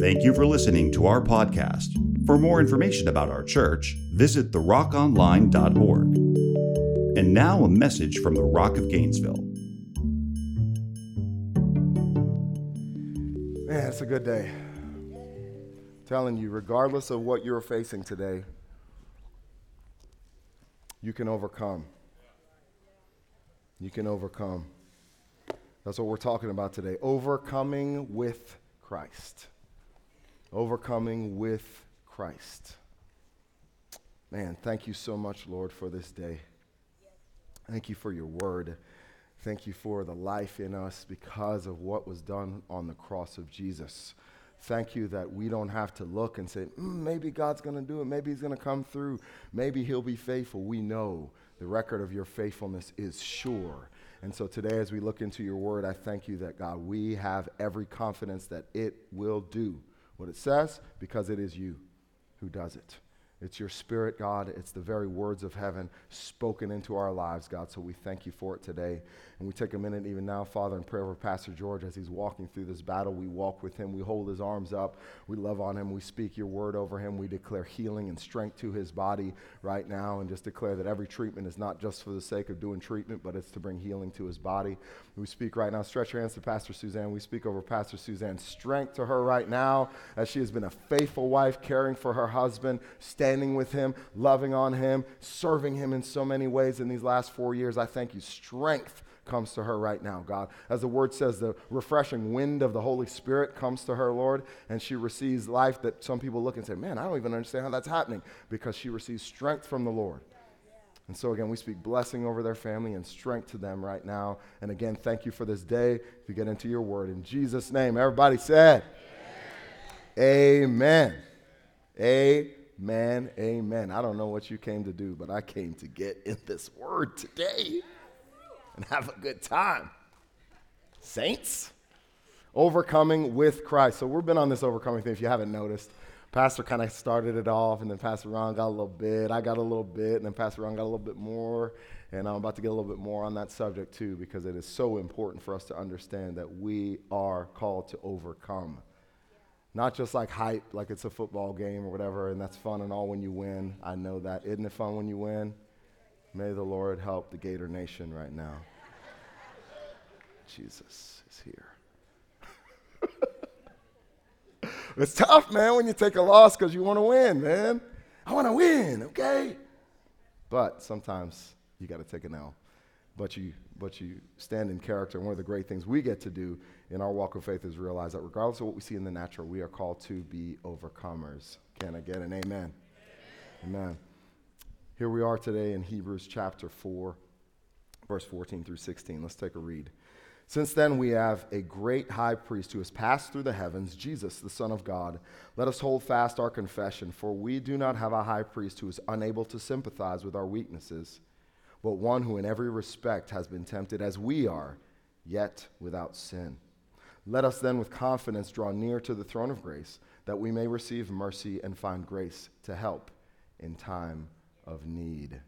Thank you for listening to our podcast. For more information about our church, visit therockonline.org. And now a message from the Rock of Gainesville. Man, it's a good day. I'm telling you, regardless of what you're facing today, you can overcome. You can overcome. That's what we're talking about today. Overcoming with Christ. Overcoming with Christ. Man, thank you so much, Lord, for this day. Thank you for your word. Thank you for the life in us because of what was done on the cross of Jesus. Thank you that we don't have to look and say, mm, maybe God's going to do it. Maybe He's going to come through. Maybe He'll be faithful. We know the record of your faithfulness is sure. And so today, as we look into your word, I thank you that, God, we have every confidence that it will do what it says because it is you who does it. It's your spirit, God. It's the very words of heaven spoken into our lives, God. So we thank you for it today. And we take a minute, even now, Father, in prayer for Pastor George as he's walking through this battle. We walk with him. We hold his arms up. We love on him. We speak your word over him. We declare healing and strength to his body right now and just declare that every treatment is not just for the sake of doing treatment, but it's to bring healing to his body. We speak right now. Stretch your hands to Pastor Suzanne. We speak over Pastor Suzanne. Strength to her right now as she has been a faithful wife, caring for her husband, standing with him, loving on him, serving him in so many ways in these last four years. I thank you. Strength comes to her right now, God. As the word says, the refreshing wind of the Holy Spirit comes to her, Lord, and she receives life that some people look and say, Man, I don't even understand how that's happening because she receives strength from the Lord. And so, again, we speak blessing over their family and strength to them right now. And again, thank you for this day. If you get into your word, in Jesus' name, everybody said, Amen. Amen. Amen. Man, amen. I don't know what you came to do, but I came to get in this word today and have a good time. Saints, overcoming with Christ. So we've been on this overcoming thing, if you haven't noticed. Pastor kind of started it off, and then Pastor Ron got a little bit. I got a little bit, and then Pastor Ron got a little bit more. And I'm about to get a little bit more on that subject too, because it is so important for us to understand that we are called to overcome. Not just like hype, like it's a football game or whatever, and that's fun and all when you win. I know that. Isn't it fun when you win? May the Lord help the Gator Nation right now. Jesus is here. it's tough, man, when you take a loss because you want to win, man. I want to win, okay? But sometimes you got to take an L. But you, but you stand in character. And one of the great things we get to do in our walk of faith is realize that regardless of what we see in the natural, we are called to be overcomers. Can I get an amen? Amen. amen. Here we are today in Hebrews chapter 4, verse 14 through 16. Let's take a read. Since then, we have a great high priest who has passed through the heavens, Jesus, the Son of God. Let us hold fast our confession, for we do not have a high priest who is unable to sympathize with our weaknesses, but one who in every respect has been tempted as we are, yet without sin. Let us then with confidence draw near to the throne of grace, that we may receive mercy and find grace to help in time of need.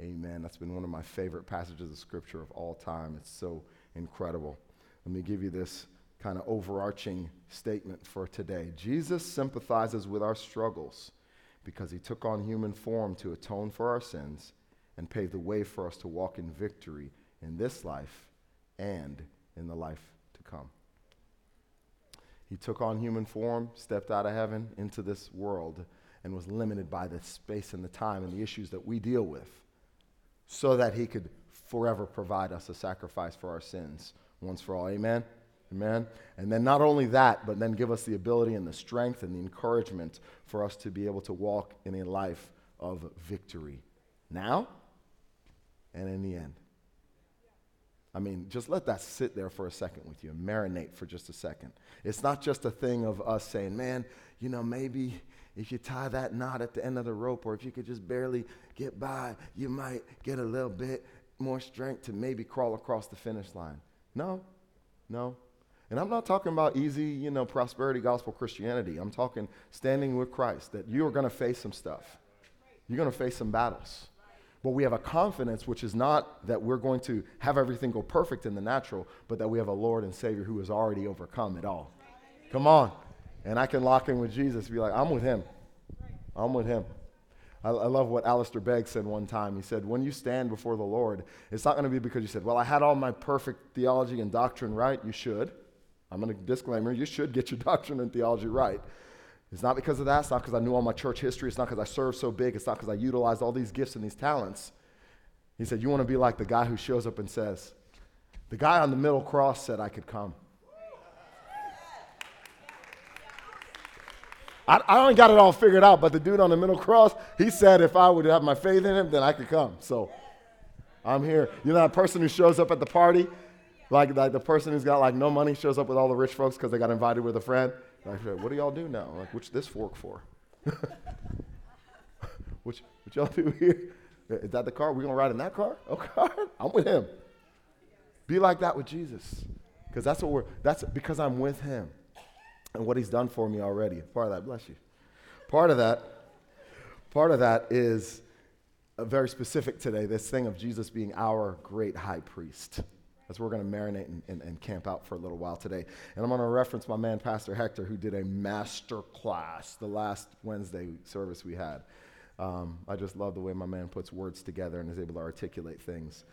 Amen. That's been one of my favorite passages of scripture of all time. It's so incredible. Let me give you this kind of overarching statement for today. Jesus sympathizes with our struggles because he took on human form to atone for our sins and pave the way for us to walk in victory in this life and in the life to come. He took on human form, stepped out of heaven into this world and was limited by the space and the time and the issues that we deal with so that he could forever provide us a sacrifice for our sins once for all. Amen? Amen? And then not only that, but then give us the ability and the strength and the encouragement for us to be able to walk in a life of victory now and in the end. I mean, just let that sit there for a second with you and marinate for just a second. It's not just a thing of us saying, man, you know, maybe if you tie that knot at the end of the rope, or if you could just barely get by, you might get a little bit more strength to maybe crawl across the finish line. No, no. And I'm not talking about easy, you know, prosperity gospel Christianity. I'm talking standing with Christ, that you are going to face some stuff. You're going to face some battles. But we have a confidence which is not that we're going to have everything go perfect in the natural, but that we have a Lord and Savior who has already overcome it all. Come on. And I can lock in with Jesus, be like, I'm with him. I'm with him. I, I love what Alistair Begg said one time. He said, When you stand before the Lord, it's not going to be because you said, Well, I had all my perfect theology and doctrine right. You should. I'm going to disclaimer, you should get your doctrine and theology right. It's not because of that. It's not because I knew all my church history. It's not because I served so big. It's not because I utilized all these gifts and these talents. He said, You want to be like the guy who shows up and says, The guy on the middle cross said I could come. I, I got it all figured out, but the dude on the middle cross, he said if I would have my faith in him, then I could come. So I'm here. You know that person who shows up at the party? Like, like the person who's got like no money shows up with all the rich folks because they got invited with a friend. Like, what do y'all do now? Like, what's this fork for? what, what y'all do here? Is that the car? We gonna ride in that car? Okay, I'm with him. Be like that with Jesus, because that's what we're. That's because I'm with him and what he's done for me already. Part of that, bless you. Part of that, part of that is very specific today, this thing of Jesus being our great high priest. That's where we're going to marinate and, and, and, camp out for a little while today. And I'm going to reference my man, Pastor Hector, who did a master class the last Wednesday service we had. Um, I just love the way my man puts words together and is able to articulate things.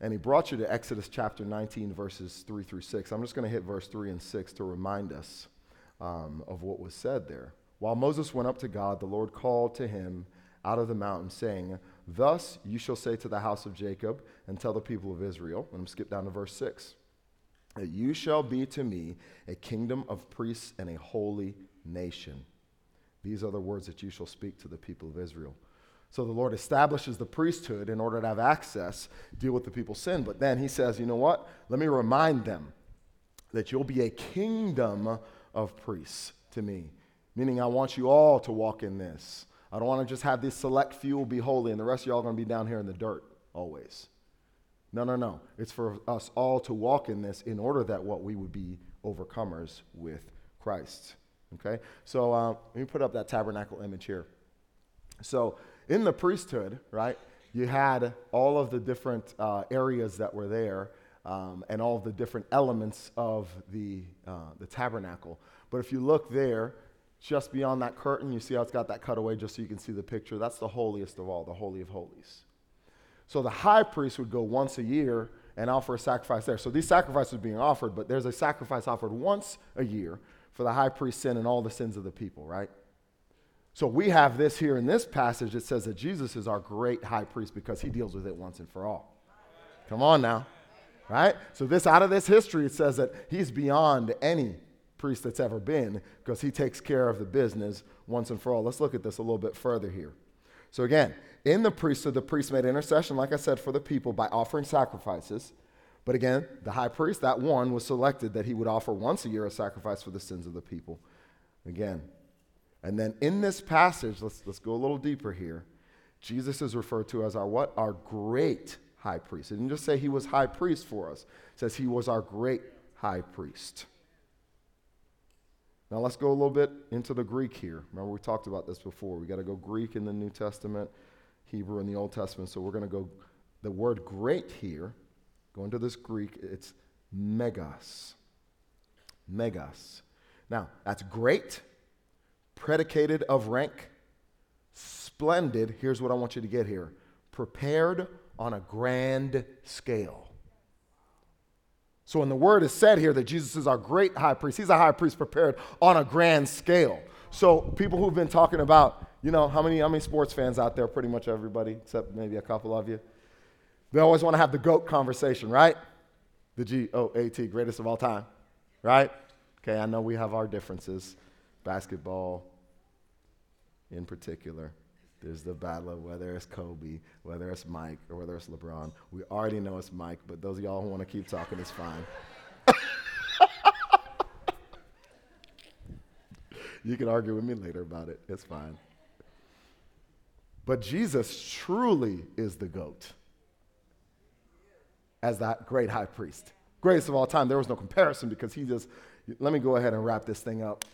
And he brought you to Exodus chapter 19, verses 3 through 6. I'm just going to hit verse 3 and 6 to remind us um, of what was said there. While Moses went up to God, the Lord called to him out of the mountain, saying, Thus you shall say to the house of Jacob and tell the people of Israel, and I'm skip down to verse 6, that you shall be to me a kingdom of priests and a holy nation. These are the words that you shall speak to the people of Israel. So the Lord establishes the priesthood in order to have access, deal with the people's sin. But then he says, you know what? Let me remind them that you'll be a kingdom of priests to me. Meaning, I want you all to walk in this. I don't want to just have this select few be holy and the rest of y'all are going to be down here in the dirt always. No, no, no. It's for us all to walk in this in order that what we would be overcomers with Christ. Okay? So uh, let me put up that tabernacle image here. So in the priesthood, right, you had all of the different uh, areas that were there um, and all the different elements of the, uh, the tabernacle. But if you look there, just beyond that curtain, you see how it's got that cutaway just so you can see the picture. That's the holiest of all, the Holy of Holies. So the high priest would go once a year and offer a sacrifice there. So these sacrifices being offered, but there's a sacrifice offered once a year for the high priest's sin and all the sins of the people, right? So we have this here in this passage that says that Jesus is our great high priest because he deals with it once and for all. Come on now right? So this out of this history, it says that he's beyond any priest that's ever been because he takes care of the business once and for all. Let's look at this a little bit further here. So again, in the priesthood, the priest made intercession, like I said, for the people by offering sacrifices. But again, the high priest, that one, was selected that he would offer once a year a sacrifice for the sins of the people. Again. And then in this passage, let's, let's go a little deeper here. Jesus is referred to as our what? Our great high priest. It didn't just say he was high priest for us, it says he was our great high priest. Now let's go a little bit into the Greek here. Remember, we talked about this before. We got to go Greek in the New Testament, Hebrew in the Old Testament. So we're going to go, the word great here, go into this Greek, it's megas. Megas. Now, that's great, predicated of rank, splendid. Here's what I want you to get here prepared on a grand scale. So when the word is said here that Jesus is our great high priest, he's a high priest prepared on a grand scale. So people who've been talking about, you know, how many, how many sports fans out there? Pretty much everybody, except maybe a couple of you. They always want to have the GOAT conversation, right? The G O A T, greatest of all time, right? Okay, I know we have our differences, basketball in particular. There's the battle of whether it's Kobe, whether it's Mike, or whether it's LeBron. We already know it's Mike, but those of y'all who want to keep talking, it's fine. you can argue with me later about it. It's fine. But Jesus truly is the GOAT as that great high priest. Greatest of all time. There was no comparison because he just, let me go ahead and wrap this thing up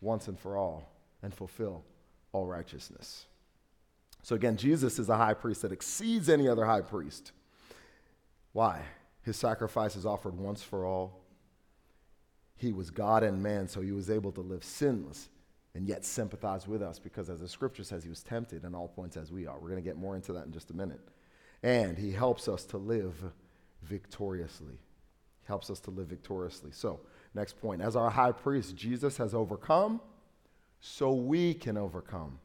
once and for all and fulfill all righteousness. So again, Jesus is a high priest that exceeds any other high priest. Why? His sacrifice is offered once for all. he was God and man, so he was able to live sinless and yet sympathize with us because, as the scripture says, he was tempted in all points as we are. We're going to get more into that in just a minute. And he helps us to live victoriously. He helps us to live victoriously. So, next point as our high priest, Jesus has overcome, so we can overcome.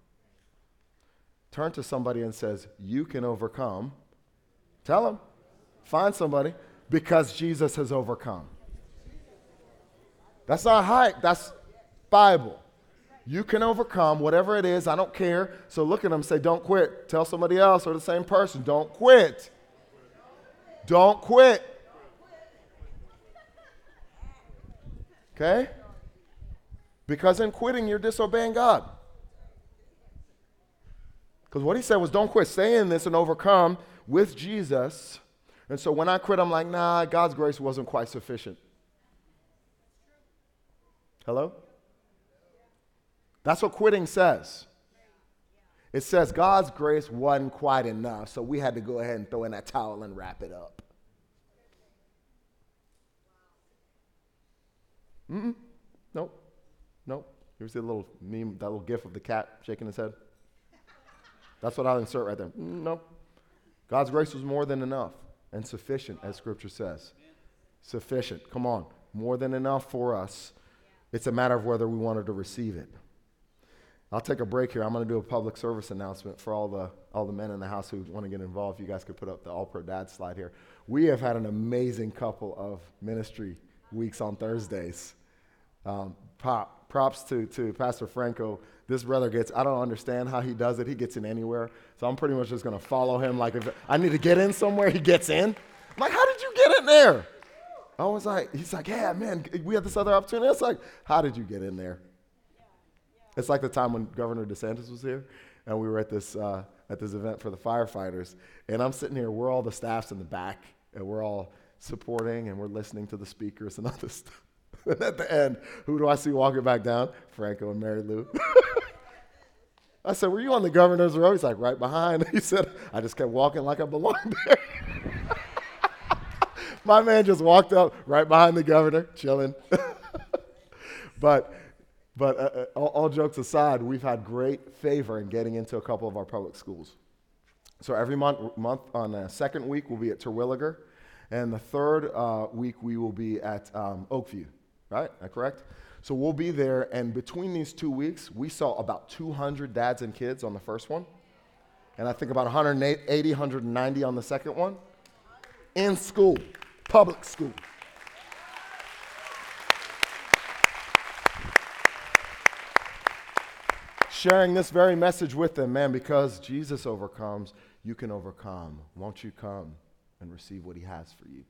Turn to somebody and says, You can overcome. Tell them. Find somebody because Jesus has overcome. That's not hype, that's Bible. You can overcome whatever it is. I don't care. So look at them say, Don't quit. Tell somebody else or the same person, Don't quit. Don't quit. Okay? Because in quitting, you're disobeying God. Because what he said was, Don't quit. saying this and overcome with Jesus. And so when I quit, I'm like, Nah, God's grace wasn't quite sufficient. Hello? That's what quitting says. It says God's grace wasn't quite enough, so we had to go ahead and throw in that towel and wrap it up. Mm-mm. Nope. Nope. You ever see the little meme, that little gif of the cat shaking his head? That's what I'll insert right there. Mm, nope. God's grace was more than enough and sufficient, as Scripture says. Sufficient. Come on. More than enough for us. It's a matter of whether we wanted to receive it. I'll take a break here. I'm going to do a public service announcement for all the, all the men in the house who want to get involved. You guys could put up the All Pro Dad slide here. We have had an amazing couple of ministry weeks on Thursdays. Um, pop, props to, to Pastor Franco. This brother gets, I don't understand how he does it. He gets in anywhere. So I'm pretty much just going to follow him. Like, if I need to get in somewhere, he gets in. I'm like, how did you get in there? I was like, he's like, yeah, man, we had this other opportunity. It's like, how did you get in there? It's like the time when Governor DeSantis was here, and we were at this, uh, at this event for the firefighters. And I'm sitting here, we're all the staffs in the back, and we're all supporting, and we're listening to the speakers and all this stuff. And at the end, who do I see walking back down? Franco and Mary Lou. I said, Were you on the governor's row? He's like, Right behind. He said, I just kept walking like I belonged there. My man just walked up right behind the governor, chilling. but but uh, uh, all, all, jokes aside, we've had great favor in getting into a couple of our public schools. So every month, month on the second week, we'll be at Terwilliger. And the third uh, week, we will be at um, Oakview, right? That correct? So we'll be there. And between these two weeks, we saw about 200 dads and kids on the first one. And I think about 180, 190 on the second one. In school, public school. sharing this very message with them, man, because Jesus overcomes, you can overcome. Won't you come and receive what he has for you?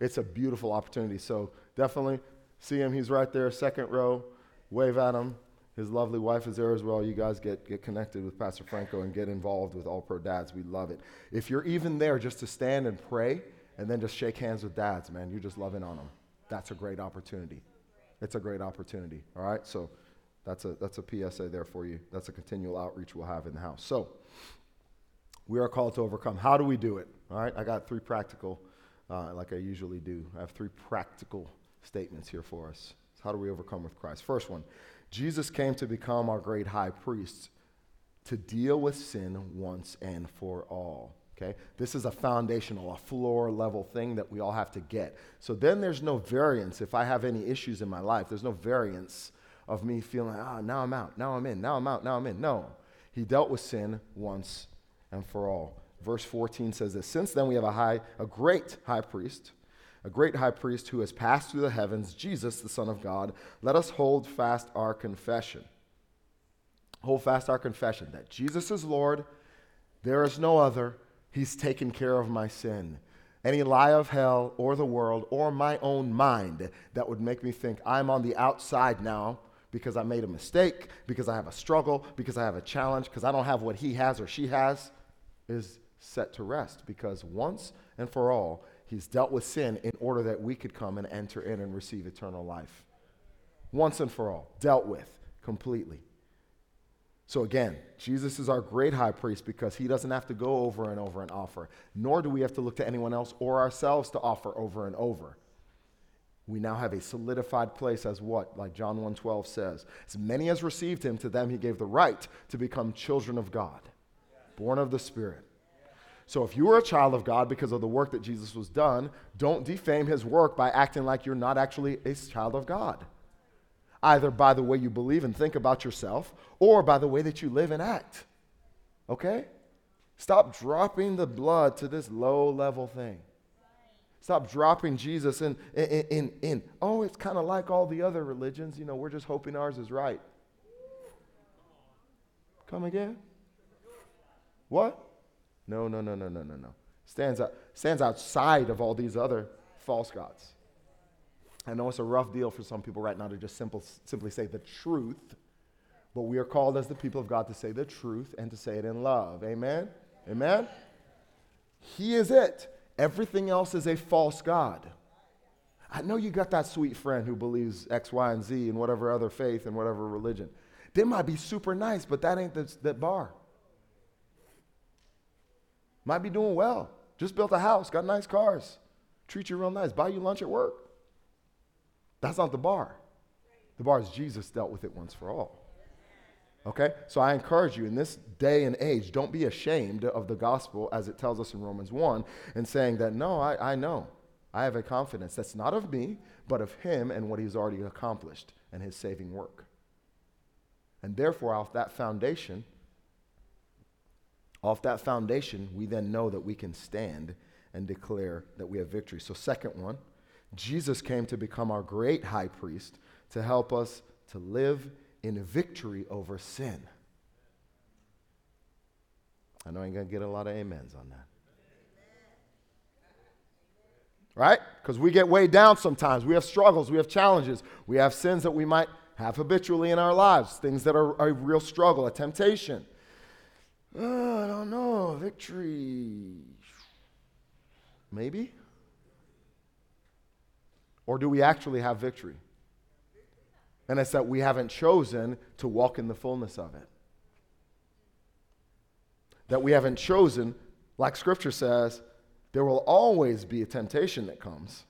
It's a beautiful opportunity. So definitely see him. He's right there, second row. Wave at him. His lovely wife is there as well. You guys get, get connected with Pastor Franco and get involved with All Pro Dads. We love it. If you're even there just to stand and pray and then just shake hands with dads, man, you're just loving on them. That's a great opportunity. It's a great opportunity. All right? So that's a, that's a PSA there for you. That's a continual outreach we'll have in the house. So, we are called to overcome. How do we do it? All right, I got three practical, uh, like I usually do. I have three practical statements here for us. How do we overcome with Christ? First one Jesus came to become our great high priest to deal with sin once and for all. Okay? This is a foundational, a floor level thing that we all have to get. So then there's no variance. If I have any issues in my life, there's no variance of me feeling, ah, oh, now I'm out, now I'm in, now I'm out, now I'm in. No. He dealt with sin once and for all. Verse 14 says this Since then we have a high, a great high priest, a great high priest who has passed through the heavens, Jesus, the Son of God. Let us hold fast our confession. Hold fast our confession that Jesus is Lord, there is no other. He's taken care of my sin any lie of hell or the world or my own mind that would make me think I'm on the outside now because I made a mistake, because I have a struggle, because I have a challenge, because I don't have what he has or she has, is set to rest. Because once and for all, he's dealt with sin in order that we could come and enter in and receive eternal life. Once and for all, dealt with completely. So again, Jesus is our great high priest because he doesn't have to go over and over and offer, nor do we have to look to anyone else or ourselves to offer over and over. we now have a solidified place as what? Like John 1:12 says, as many as received him to them he gave the right to become children of God, born of the Spirit. So if you are a child of God because of the work that Jesus was done, don't defame his work by acting like you're not actually a child of God. Either by the way you believe and think about yourself or by the way that you live and act. Okay? Stop dropping the blood to this low level thing. Stop dropping Jesus in, in, in, in. oh, it's kind of like all the other religions. You know, we're just hoping ours is right. Come again? What? No, no, no, no, no, no, no. Stands, out, stands outside of all these other false gods. I know it's a rough deal for some people right now to just simple, simply say the truth, but we are called as the people of God to say the truth and to say it in love. Amen? Amen? He is it. Everything else is a false God. I know you got that sweet friend who believes X, Y, and Z and whatever other faith and whatever religion. They might be super nice, but that ain't the, that bar. Might be doing well. Just built a house, got nice cars, treat you real nice, buy you lunch at work. That's not the bar. The bar is Jesus dealt with it once for all. Okay? So I encourage you in this day and age, don't be ashamed of the gospel as it tells us in Romans 1 and saying that, no, I, I know. I have a confidence that's not of me, but of him and what he's already accomplished and his saving work. And therefore, off that foundation, off that foundation, we then know that we can stand and declare that we have victory. So, second one, Jesus came to become our great high priest to help us to live in victory over sin. I know I ain't going to get a lot of amens on that. Right? Because we get weighed down sometimes. We have struggles, we have challenges, we have sins that we might have habitually in our lives, things that are a real struggle, a temptation. Oh, I don't know. Victory. Maybe? Or do we actually have victory? And it's that we haven't chosen to walk in the fullness of it. That we haven't chosen, like Scripture says, there will always be a temptation that comes.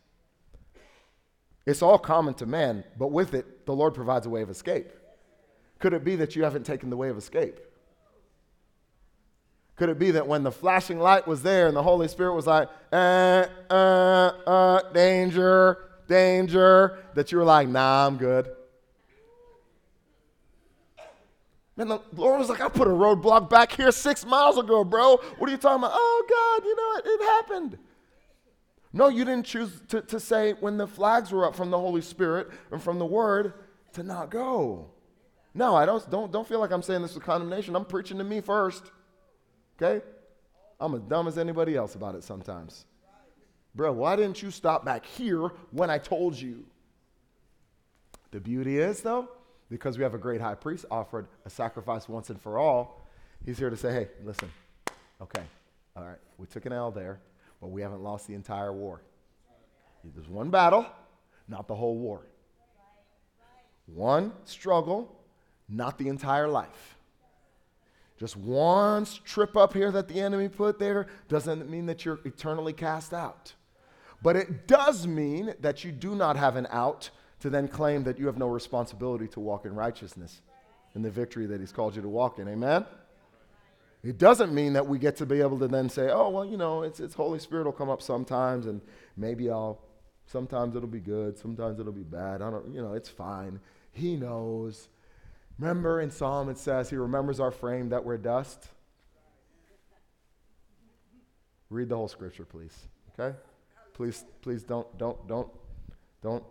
It's all common to man, but with it, the Lord provides a way of escape. Could it be that you haven't taken the way of escape? Could it be that when the flashing light was there and the Holy Spirit was like, uh, uh, uh, danger, danger, that you were like, nah, I'm good? Man, the Lord was like, I put a roadblock back here six miles ago, bro. What are you talking about? Oh, God, you know, it, it happened. No, you didn't choose to, to say when the flags were up from the Holy Spirit and from the Word to not go. No, I don't, don't, don't feel like I'm saying this with condemnation. I'm preaching to me first. Okay? I'm as dumb as anybody else about it sometimes. Bro, why didn't you stop back here when I told you? The beauty is, though, because we have a great high priest offered a sacrifice once and for all, he's here to say, hey, listen, okay, all right, we took an L there, but we haven't lost the entire war. There's one battle, not the whole war. One struggle, not the entire life. Just one trip up here that the enemy put there doesn't mean that you're eternally cast out. But it does mean that you do not have an out to then claim that you have no responsibility to walk in righteousness in the victory that he's called you to walk in. Amen? It doesn't mean that we get to be able to then say, oh, well, you know, it's, it's Holy Spirit will come up sometimes and maybe I'll, sometimes it'll be good, sometimes it'll be bad. I don't, you know, it's fine. He knows. Remember in Psalm it says, He remembers our frame that we're dust. Read the whole scripture, please. Okay? Please, please don't, don't, don't, don't,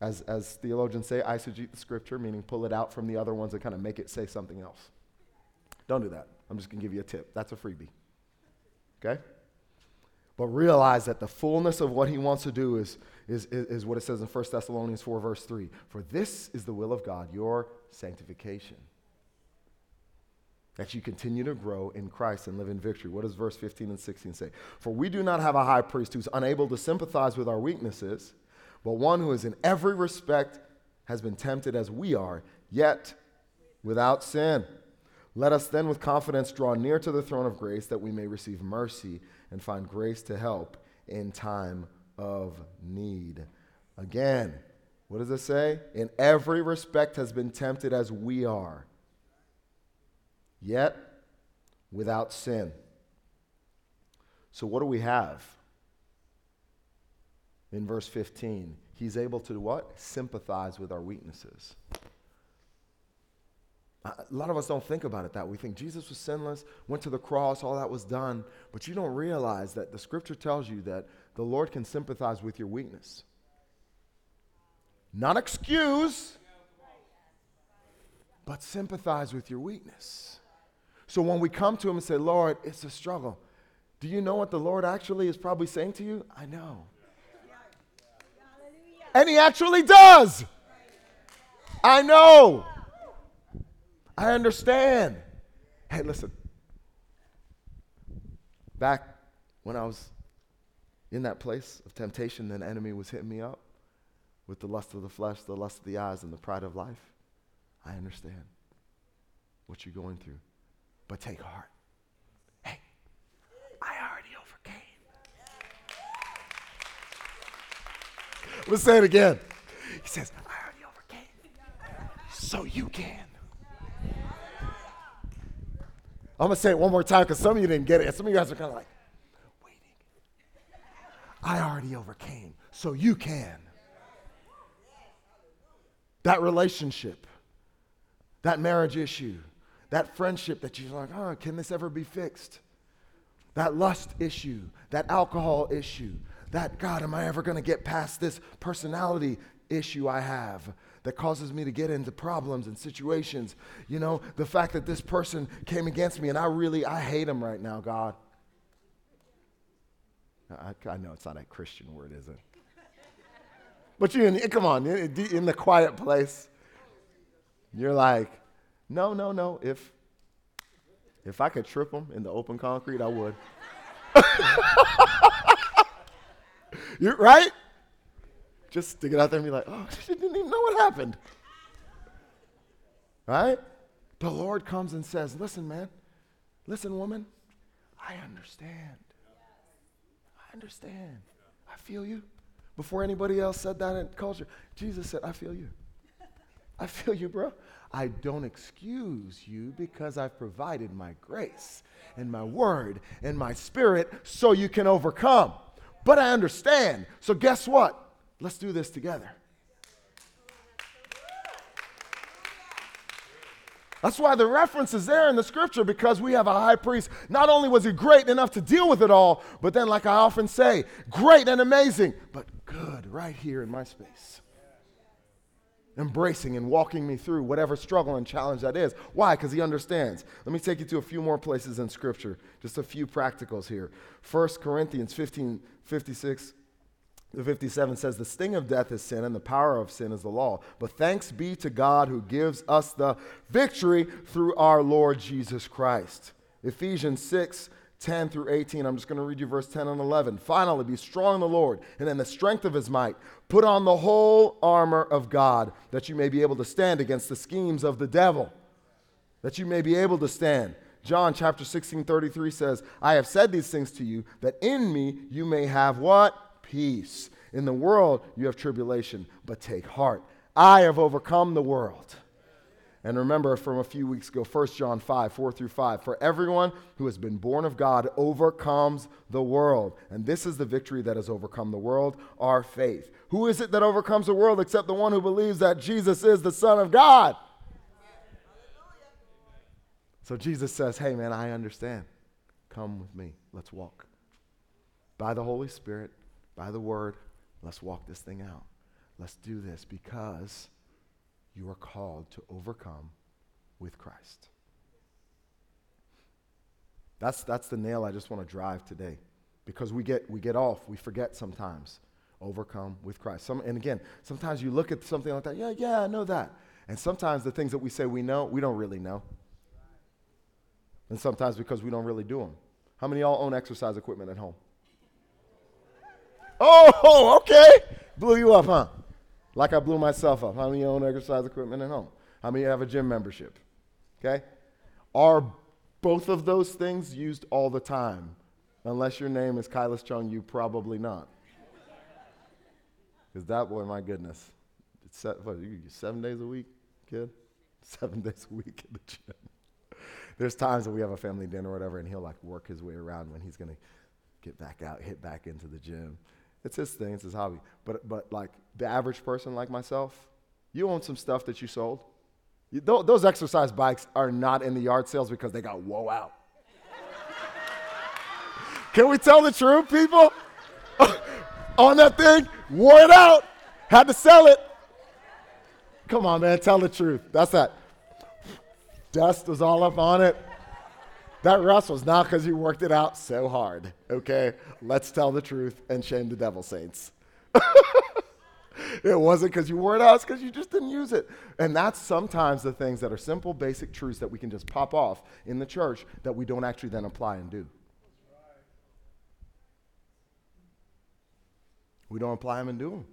as, as theologians say, eisegete the scripture, meaning pull it out from the other ones and kind of make it say something else. Don't do that. I'm just going to give you a tip. That's a freebie. Okay? But realize that the fullness of what he wants to do is, is, is, what it says in 1 Thessalonians 4, verse 3. For this is the will of God, your sanctification. That you continue to grow in Christ and live in victory. What does verse 15 and 16 say? For we do not have a high priest who's unable to sympathize with our weaknesses, but one who is in every respect has been tempted as we are, yet without sin. Let us then with confidence draw near to the throne of grace that we may receive mercy and find grace to help in time of need. Again, what does it say? In every respect has been tempted as we are, yet without sin. So, what do we have? In verse 15, he's able to what? Sympathize with our weaknesses. A lot of us don't think about it that way. We think Jesus was sinless, went to the cross, all that was done. But you don't realize that the scripture tells you that the Lord can sympathize with your weakness. Not excuse, but sympathize with your weakness. So when we come to Him and say, Lord, it's a struggle, do you know what the Lord actually is probably saying to you? I know. And He actually does. I know. I understand. Hey, listen. Back when I was in that place of temptation, the enemy was hitting me up with the lust of the flesh, the lust of the eyes, and the pride of life. I understand what you're going through. But take heart. Hey, I already overcame. Let's say it again. He says, I already overcame. So you can. I'm going to say it one more time because some of you didn't get it. Some of you guys are kind of like, waiting. I already overcame. So you can that relationship, that marriage issue, that friendship that you're like, oh, can this ever be fixed? That lust issue, that alcohol issue, that God, am I ever going to get past this personality issue I have that causes me to get into problems and situations? You know, the fact that this person came against me and I really, I hate him right now, God. I, I know it's not a Christian word, is it? But you, in, come on, in, in the quiet place, you're like, no, no, no. If if I could trip him in the open concrete, I would. you're right. Just stick it out there and be like, oh, she didn't even know what happened. Right? The Lord comes and says, listen, man, listen, woman, I understand. I understand. I feel you before anybody else said that in culture. Jesus said, I feel you. I feel you, bro. I don't excuse you because I've provided my grace and my word and my spirit so you can overcome. But I understand. So, guess what? Let's do this together. That's why the reference is there in the scripture because we have a high priest. Not only was he great enough to deal with it all, but then, like I often say, great and amazing, but good right here in my space. Embracing and walking me through whatever struggle and challenge that is. Why? Because he understands. Let me take you to a few more places in scripture, just a few practicals here. 1 Corinthians 15 56 the 57 says, The sting of death is sin, and the power of sin is the law. But thanks be to God who gives us the victory through our Lord Jesus Christ. Ephesians 6, 10 through 18. I'm just going to read you verse 10 and 11. Finally, be strong in the Lord and in the strength of his might. Put on the whole armor of God, that you may be able to stand against the schemes of the devil. That you may be able to stand. John chapter 16, 33 says, I have said these things to you, that in me you may have what? Peace. In the world, you have tribulation, but take heart. I have overcome the world. And remember from a few weeks ago, 1 John 5, 4 through 5. For everyone who has been born of God overcomes the world. And this is the victory that has overcome the world, our faith. Who is it that overcomes the world except the one who believes that Jesus is the Son of God? So Jesus says, Hey, man, I understand. Come with me. Let's walk. By the Holy Spirit, by the word, let's walk this thing out. Let's do this because you are called to overcome with Christ. That's, that's the nail I just want to drive today because we get, we get off, we forget sometimes. Overcome with Christ. Some, and again, sometimes you look at something like that, yeah, yeah, I know that. And sometimes the things that we say we know, we don't really know. And sometimes because we don't really do them. How many y'all own exercise equipment at home? Oh, okay. Blew you up, huh? Like I blew myself up. How many own exercise equipment at home? How many have a gym membership? Okay? Are both of those things used all the time? Unless your name is Kylas Chung, you probably not. Because that boy, my goodness, set, what, seven days a week, kid? Seven days a week in the gym. There's times that we have a family dinner or whatever, and he'll like work his way around when he's gonna get back out, hit back into the gym. It's his thing, it's his hobby. But but like the average person like myself, you own some stuff that you sold. You, th- those exercise bikes are not in the yard sales because they got woe out. Can we tell the truth, people? on that thing, wore it out, had to sell it. Come on, man, tell the truth. That's that. Dust was all up on it. That rust was not because you worked it out so hard. Okay, let's tell the truth and shame the devil saints. it wasn't because you wore it out, it's because you just didn't use it. And that's sometimes the things that are simple, basic truths that we can just pop off in the church that we don't actually then apply and do. We don't apply them and do them.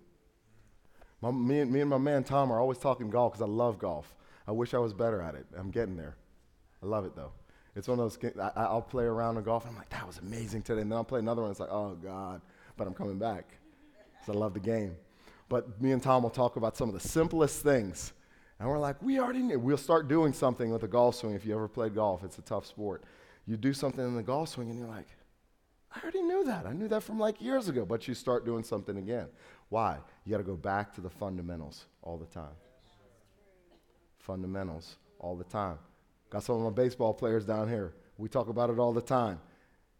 My, me, and, me and my man Tom are always talking golf because I love golf. I wish I was better at it. I'm getting there. I love it though. It's one of those. I, will play around in golf. And I'm like, that was amazing today. And then I'll play another one. It's like, oh God, but I'm coming back. So I love the game. But me and Tom will talk about some of the simplest things. And we're like, we already knew. We'll start doing something with a golf swing. If you ever played golf, it's a tough sport. You do something in the golf swing, and you're like, I already knew that. I knew that from like years ago. But you start doing something again. Why? You got to go back to the fundamentals all the time. Fundamentals all the time. Got some of my baseball players down here. We talk about it all the time.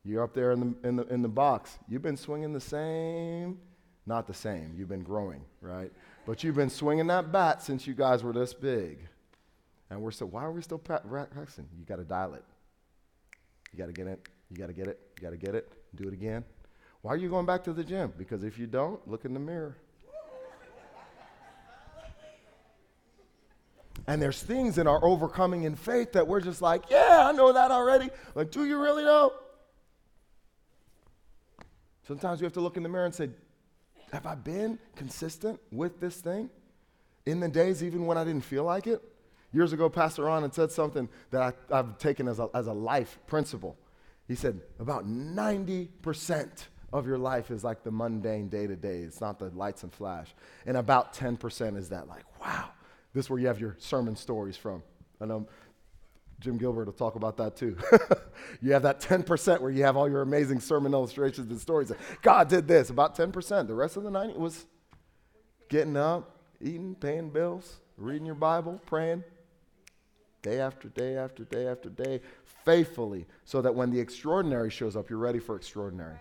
You're up there in the, in the, in the box. You've been swinging the same, not the same. You've been growing, right? But you've been swinging that bat since you guys were this big. And we're still, why are we still practicing? You got to dial it. You got to get it. You got to get it. You got to get it. Do it again. Why are you going back to the gym? Because if you don't, look in the mirror. And there's things in our overcoming in faith that we're just like, yeah, I know that already. Like, do you really know? Sometimes we have to look in the mirror and say, have I been consistent with this thing in the days even when I didn't feel like it? Years ago, Pastor Ron had said something that I, have taken as a, as a life principle. He said, about 90% of your life is like the mundane day to day. It's not the lights and flash. And about 10% is that, like, wow, this is where you have your sermon stories from. I know Jim Gilbert will talk about that too. you have that 10% where you have all your amazing sermon illustrations and stories. God did this, about 10%. The rest of the 90 was getting up, eating, paying bills, reading your Bible, praying day after day after day after day, faithfully, so that when the extraordinary shows up, you're ready for extraordinary.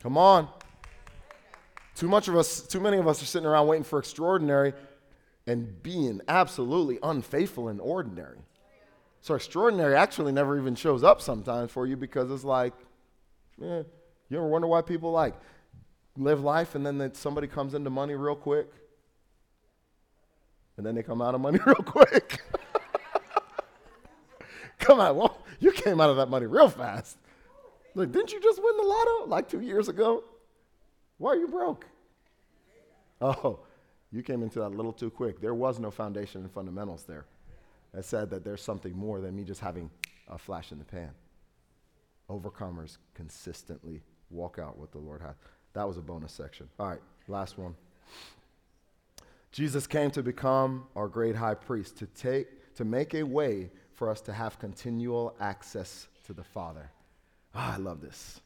Come on. Too much of us, too many of us are sitting around waiting for extraordinary and being absolutely unfaithful and ordinary. So extraordinary actually never even shows up sometimes for you because it's like, you ever wonder why people like live life and then somebody comes into money real quick? And then they come out of money real quick. come on, well, you came out of that money real fast. Like, didn't you just win the lotto like two years ago? Why are you broke? Oh, you came into that a little too quick. There was no foundation and fundamentals there. that said that there's something more than me just having a flash in the pan. Overcomers consistently walk out what the Lord has. That was a bonus section. All right, last one. Jesus came to become our great high priest, to take to make a way for us to have continual access to the Father. Ah, I love this.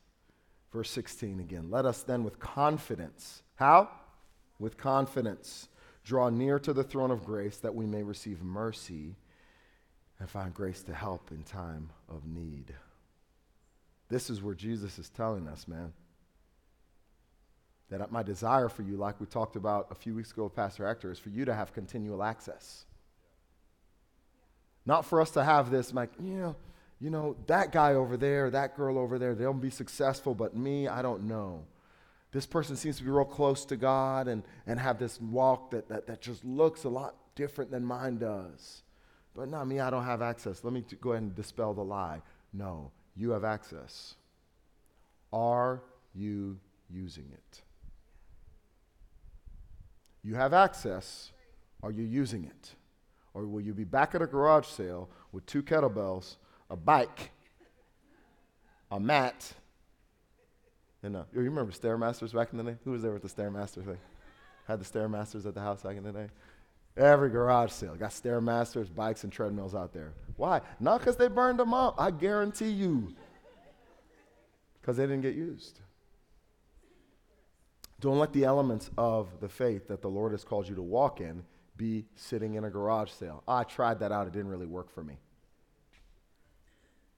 Verse 16 again. Let us then with confidence, how? With confidence, draw near to the throne of grace that we may receive mercy and find grace to help in time of need. This is where Jesus is telling us, man, that my desire for you, like we talked about a few weeks ago with Pastor Hector, is for you to have continual access. Not for us to have this, like, you know, you know, that guy over there, that girl over there, they'll be successful, but me, I don't know. This person seems to be real close to God and, and have this walk that, that, that just looks a lot different than mine does. But not me, I don't have access. Let me go ahead and dispel the lie. No, you have access. Are you using it? You have access. Are you using it? Or will you be back at a garage sale with two kettlebells a bike, a mat, You remember Stairmasters back in the day? Who was there with the Stairmaster thing? Had the Stairmasters at the house back in the day? Every garage sale got Stairmasters, bikes, and treadmills out there. Why? Not because they burned them up. I guarantee you. Because they didn't get used. Don't let the elements of the faith that the Lord has called you to walk in be sitting in a garage sale. I tried that out, it didn't really work for me.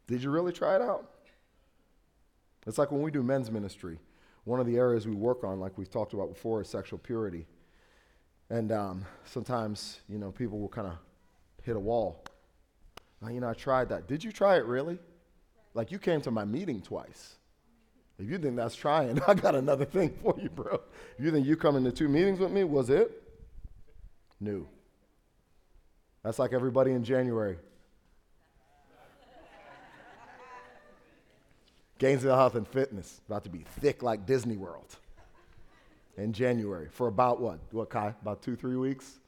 Did you really try it out? It's like when we do men's ministry. One of the areas we work on, like we've talked about before, is sexual purity. And um, sometimes, you know, people will kind of hit a wall. You know, I tried that. Did you try it really? Like you came to my meeting twice. If you think that's trying, I got another thing for you, bro. If you think you coming to two meetings with me, was it? New. That's like everybody in January. Gainesville Health and Fitness, about to be thick like Disney World in January for about what? What, Kai? About two, three weeks?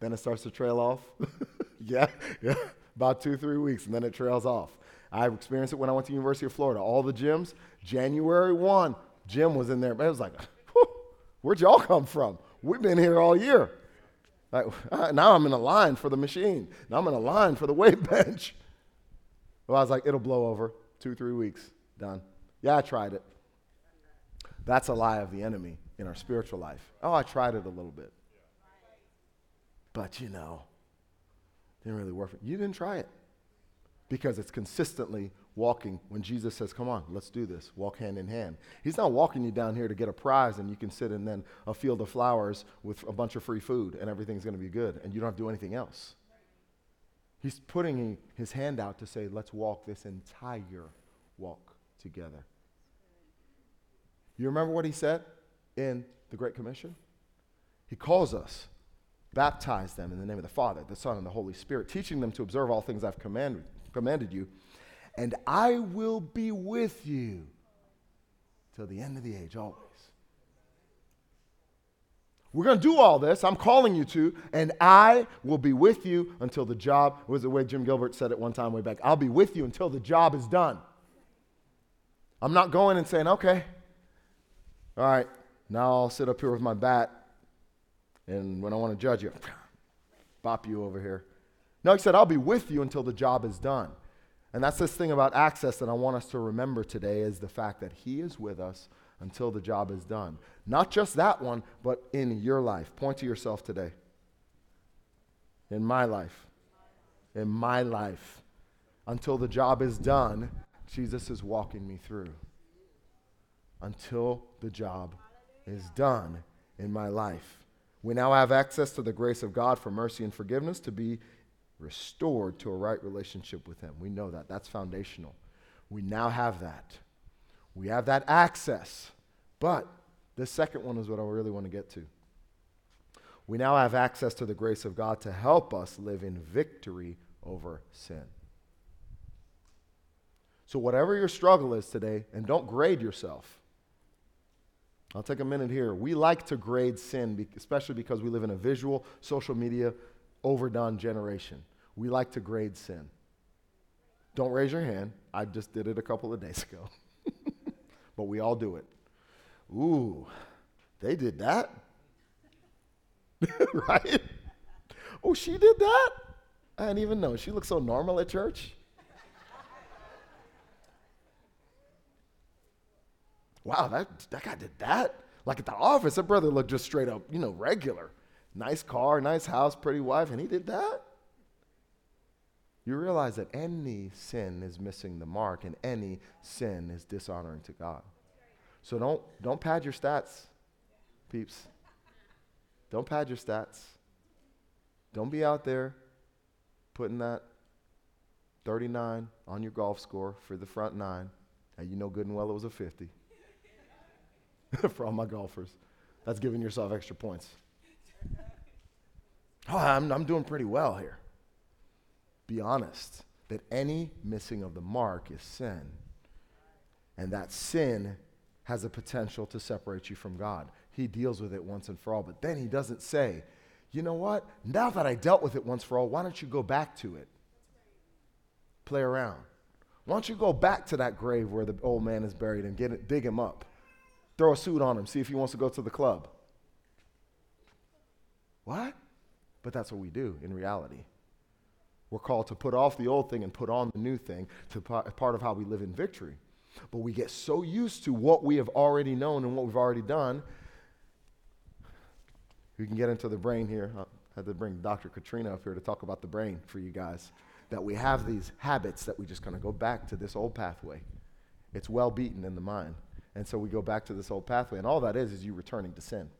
Then it starts to trail off? yeah, yeah. About two, three weeks, and then it trails off. I experienced it when I went to University of Florida. All the gyms, January 1, gym was in there. It was like, where'd y'all come from? We've been here all year. Like, uh, now I'm in a line for the machine. Now I'm in a line for the weight bench. Well, I was like, it'll blow over. Two, three weeks, done. Yeah, I tried it. That's a lie of the enemy in our spiritual life. Oh, I tried it a little bit. But you know, didn't really work. You didn't try it because it's consistently walking when Jesus says, Come on, let's do this. Walk hand in hand. He's not walking you down here to get a prize and you can sit in then a field of flowers with a bunch of free food and everything's going to be good and you don't have to do anything else. He's putting his hand out to say, Let's walk this entire walk together. You remember what he said in the Great Commission? He calls us, baptize them in the name of the Father, the Son, and the Holy Spirit, teaching them to observe all things I've commanded commanded you, and I will be with you till the end of the age, always. We're going to do all this. I'm calling you to, and I will be with you until the job was the way Jim Gilbert said it one time way back. I'll be with you until the job is done. I'm not going and saying, okay, all right, now I'll sit up here with my bat, and when I want to judge you, bop you over here. No, he said, I'll be with you until the job is done. And that's this thing about access that I want us to remember today is the fact that he is with us until the job is done. Not just that one, but in your life. Point to yourself today. In my life. In my life. Until the job is done, Jesus is walking me through. Until the job is done in my life. We now have access to the grace of God for mercy and forgiveness to be restored to a right relationship with Him. We know that. That's foundational. We now have that. We have that access. But the second one is what I really want to get to. We now have access to the grace of God to help us live in victory over sin. So, whatever your struggle is today, and don't grade yourself. I'll take a minute here. We like to grade sin, especially because we live in a visual, social media, overdone generation. We like to grade sin. Don't raise your hand. I just did it a couple of days ago. but we all do it. Ooh, they did that? right? Oh, she did that? I didn't even know. She looked so normal at church. Wow, that, that guy did that? Like at the office, that brother looked just straight up, you know, regular. Nice car, nice house, pretty wife, and he did that? You realize that any sin is missing the mark and any sin is dishonoring to God. So don't, don't pad your stats, peeps. Don't pad your stats. Don't be out there putting that 39 on your golf score for the front nine. And you know good and well it was a 50 for all my golfers. That's giving yourself extra points. Oh, I'm, I'm doing pretty well here. Be honest that any missing of the mark is sin. And that sin has a potential to separate you from God. He deals with it once and for all. But then he doesn't say, you know what? Now that I dealt with it once for all, why don't you go back to it? Play around. Why don't you go back to that grave where the old man is buried and get it, dig him up? Throw a suit on him, see if he wants to go to the club. What? But that's what we do in reality. We're called to put off the old thing and put on the new thing to part of how we live in victory. But we get so used to what we have already known and what we've already done. We can get into the brain here. I had to bring Dr. Katrina up here to talk about the brain for you guys. That we have these habits that we just kind of go back to this old pathway. It's well beaten in the mind. And so we go back to this old pathway. And all that is, is you returning to sin.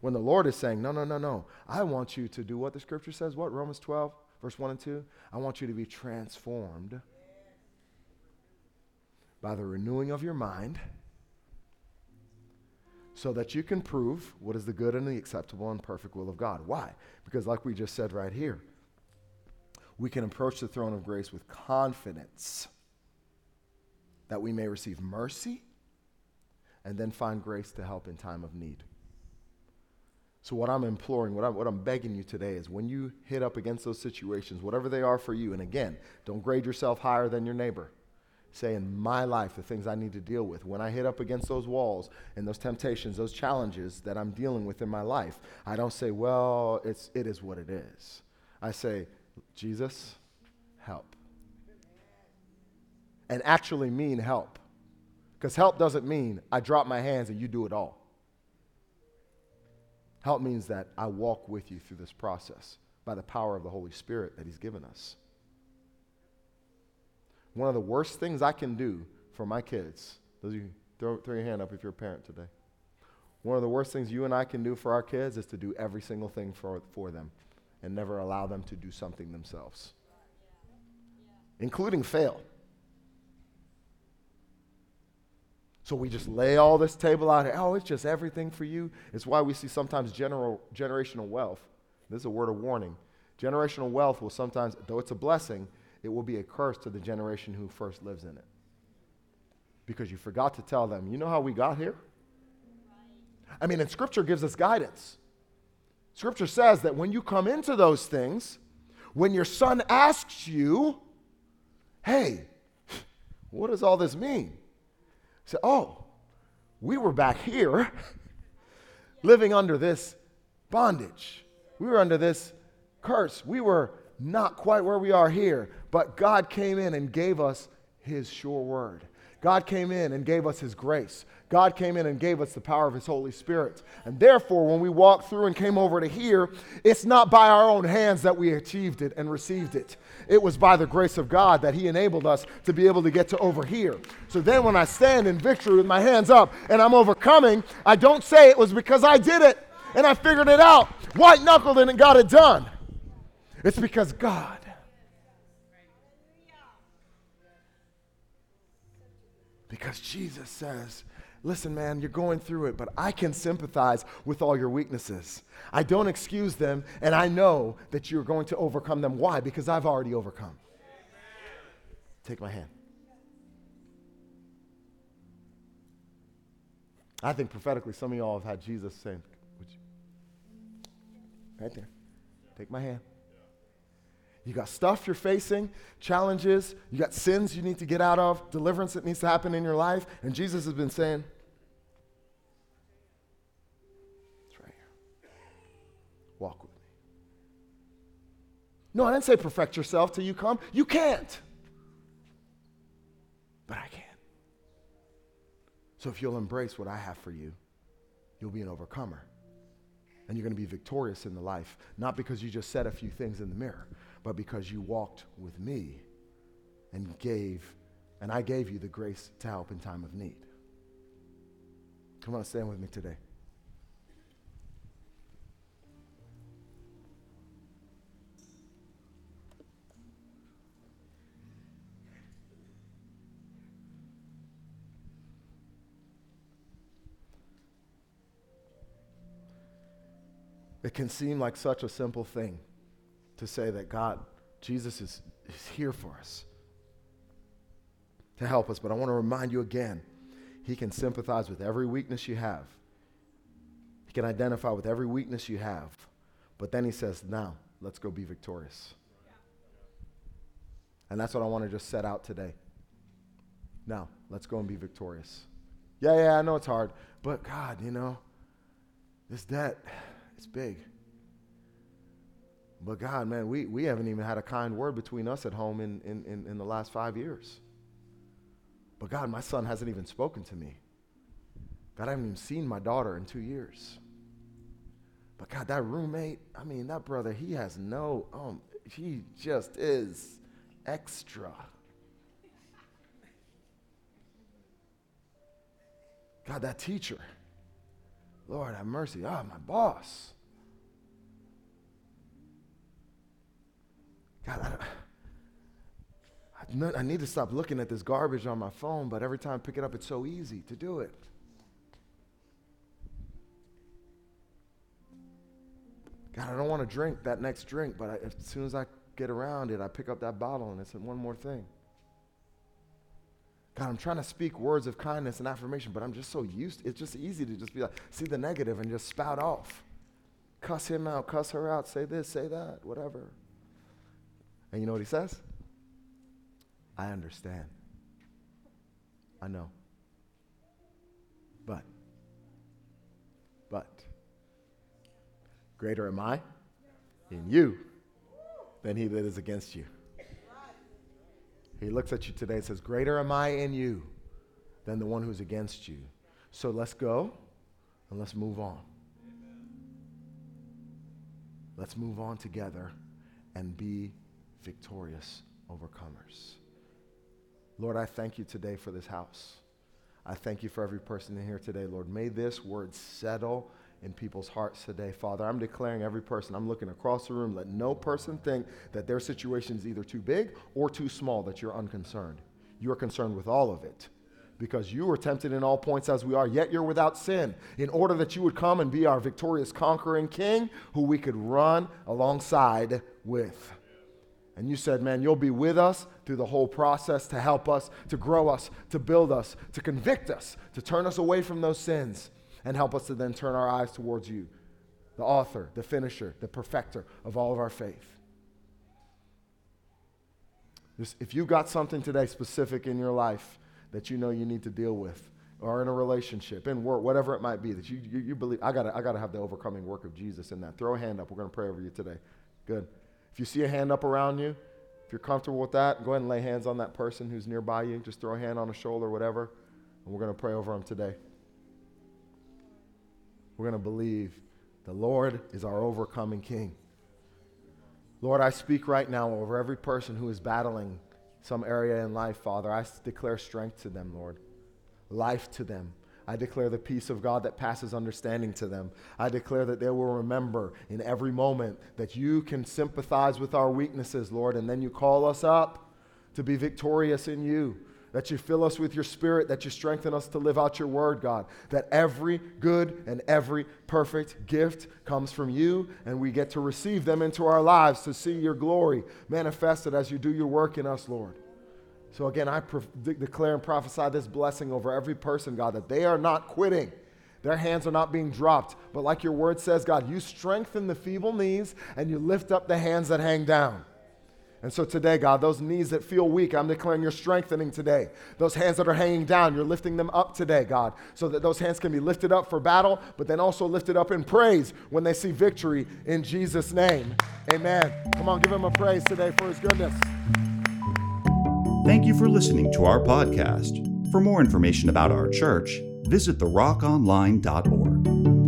When the Lord is saying, no, no, no, no, I want you to do what the scripture says, what? Romans 12, verse 1 and 2? I want you to be transformed by the renewing of your mind so that you can prove what is the good and the acceptable and perfect will of God. Why? Because, like we just said right here, we can approach the throne of grace with confidence that we may receive mercy and then find grace to help in time of need. So, what I'm imploring, what I'm, what I'm begging you today is when you hit up against those situations, whatever they are for you, and again, don't grade yourself higher than your neighbor. Say, in my life, the things I need to deal with, when I hit up against those walls and those temptations, those challenges that I'm dealing with in my life, I don't say, well, it's, it is what it is. I say, Jesus, help. And actually mean help. Because help doesn't mean I drop my hands and you do it all. Help means that I walk with you through this process by the power of the Holy Spirit that He's given us. One of the worst things I can do for my kids, those you throw, throw your hand up if you're a parent today. One of the worst things you and I can do for our kids is to do every single thing for, for them and never allow them to do something themselves, including fail. So we just lay all this table out. Oh, it's just everything for you. It's why we see sometimes general, generational wealth. This is a word of warning. Generational wealth will sometimes, though it's a blessing, it will be a curse to the generation who first lives in it. Because you forgot to tell them, you know how we got here? I mean, and Scripture gives us guidance. Scripture says that when you come into those things, when your son asks you, hey, what does all this mean? Say, oh, we were back here living under this bondage. We were under this curse. We were not quite where we are here, but God came in and gave us His sure word. God came in and gave us His grace. God came in and gave us the power of His Holy Spirit. And therefore, when we walked through and came over to here, it's not by our own hands that we achieved it and received it. It was by the grace of God that He enabled us to be able to get to over here. So then, when I stand in victory with my hands up and I'm overcoming, I don't say it was because I did it and I figured it out, white knuckled it and got it done. It's because God Because Jesus says, Listen, man, you're going through it, but I can sympathize with all your weaknesses. I don't excuse them, and I know that you're going to overcome them. Why? Because I've already overcome. Take my hand. I think prophetically, some of y'all have had Jesus saying, Right there. Take my hand. You got stuff you're facing, challenges, you got sins you need to get out of, deliverance that needs to happen in your life. And Jesus has been saying, It's right here. Walk with me. No, I didn't say perfect yourself till you come. You can't. But I can. So if you'll embrace what I have for you, you'll be an overcomer. And you're going to be victorious in the life, not because you just said a few things in the mirror, but because you walked with me and gave, and I gave you the grace to help in time of need. Come on, stand with me today. It can seem like such a simple thing to say that God, Jesus is, is here for us to help us. But I want to remind you again, He can sympathize with every weakness you have. He can identify with every weakness you have. But then He says, now, let's go be victorious. And that's what I want to just set out today. Now, let's go and be victorious. Yeah, yeah, I know it's hard. But God, you know, this debt, it's big. But God, man, we, we haven't even had a kind word between us at home in, in, in, in the last five years. But God, my son hasn't even spoken to me. God, I haven't even seen my daughter in two years. But God, that roommate, I mean, that brother, he has no, um, he just is extra. God, that teacher, Lord have mercy. Ah, oh, my boss. God, I, I, need to stop looking at this garbage on my phone, but every time I pick it up, it's so easy to do it. God, I don't want to drink that next drink, but I, as soon as I get around it, I pick up that bottle and it's one more thing. God, I'm trying to speak words of kindness and affirmation, but I'm just so used. It's just easy to just be like, see the negative and just spout off. Cuss him out, cuss her out, say this, say that, whatever. And you know what he says? I understand. I know. But, but, greater am I in you than he that is against you. He looks at you today and says, Greater am I in you than the one who's against you. So let's go and let's move on. Let's move on together and be victorious overcomers. Lord, I thank you today for this house. I thank you for every person in here today, Lord. May this word settle in people's hearts today. Father, I'm declaring every person, I'm looking across the room, let no person think that their situation is either too big or too small, that you're unconcerned. You are concerned with all of it because you were tempted in all points as we are, yet you're without sin, in order that you would come and be our victorious, conquering king who we could run alongside with. And you said, man, you'll be with us through the whole process to help us, to grow us, to build us, to convict us, to turn us away from those sins and help us to then turn our eyes towards you, the author, the finisher, the perfecter of all of our faith. If you've got something today specific in your life that you know you need to deal with, or in a relationship, in work, whatever it might be, that you, you, you believe, I gotta, I gotta have the overcoming work of Jesus in that. Throw a hand up. We're gonna pray over you today. Good. If you see a hand up around you, if you're comfortable with that, go ahead and lay hands on that person who's nearby you. Just throw a hand on a shoulder, whatever, and we're gonna pray over them today. We're going to believe the Lord is our overcoming King. Lord, I speak right now over every person who is battling some area in life, Father. I declare strength to them, Lord, life to them. I declare the peace of God that passes understanding to them. I declare that they will remember in every moment that you can sympathize with our weaknesses, Lord, and then you call us up to be victorious in you that you fill us with your spirit, that you strengthen us to live out your word, God. That every good and every perfect gift comes from you, and we get to receive them into our lives to see your glory manifested as you do your work in us, Lord. So again, I de- declare and prophesy this blessing over every person, God, that they are not quitting. Their hands are not being dropped. But like your word says, God, you strengthen the feeble knees and you lift up the hands that hang down. And so today, God, those knees that feel weak, I'm declaring you're strengthening today. Those hands that are hanging down, you're lifting them up today, God, so that those hands can be lifted up for battle, but then also lifted up in praise when they see victory in Jesus' name. Amen. Come on, give him a praise today for his goodness. Thank you for listening to our podcast. For more information about our church, visit therockonline.org.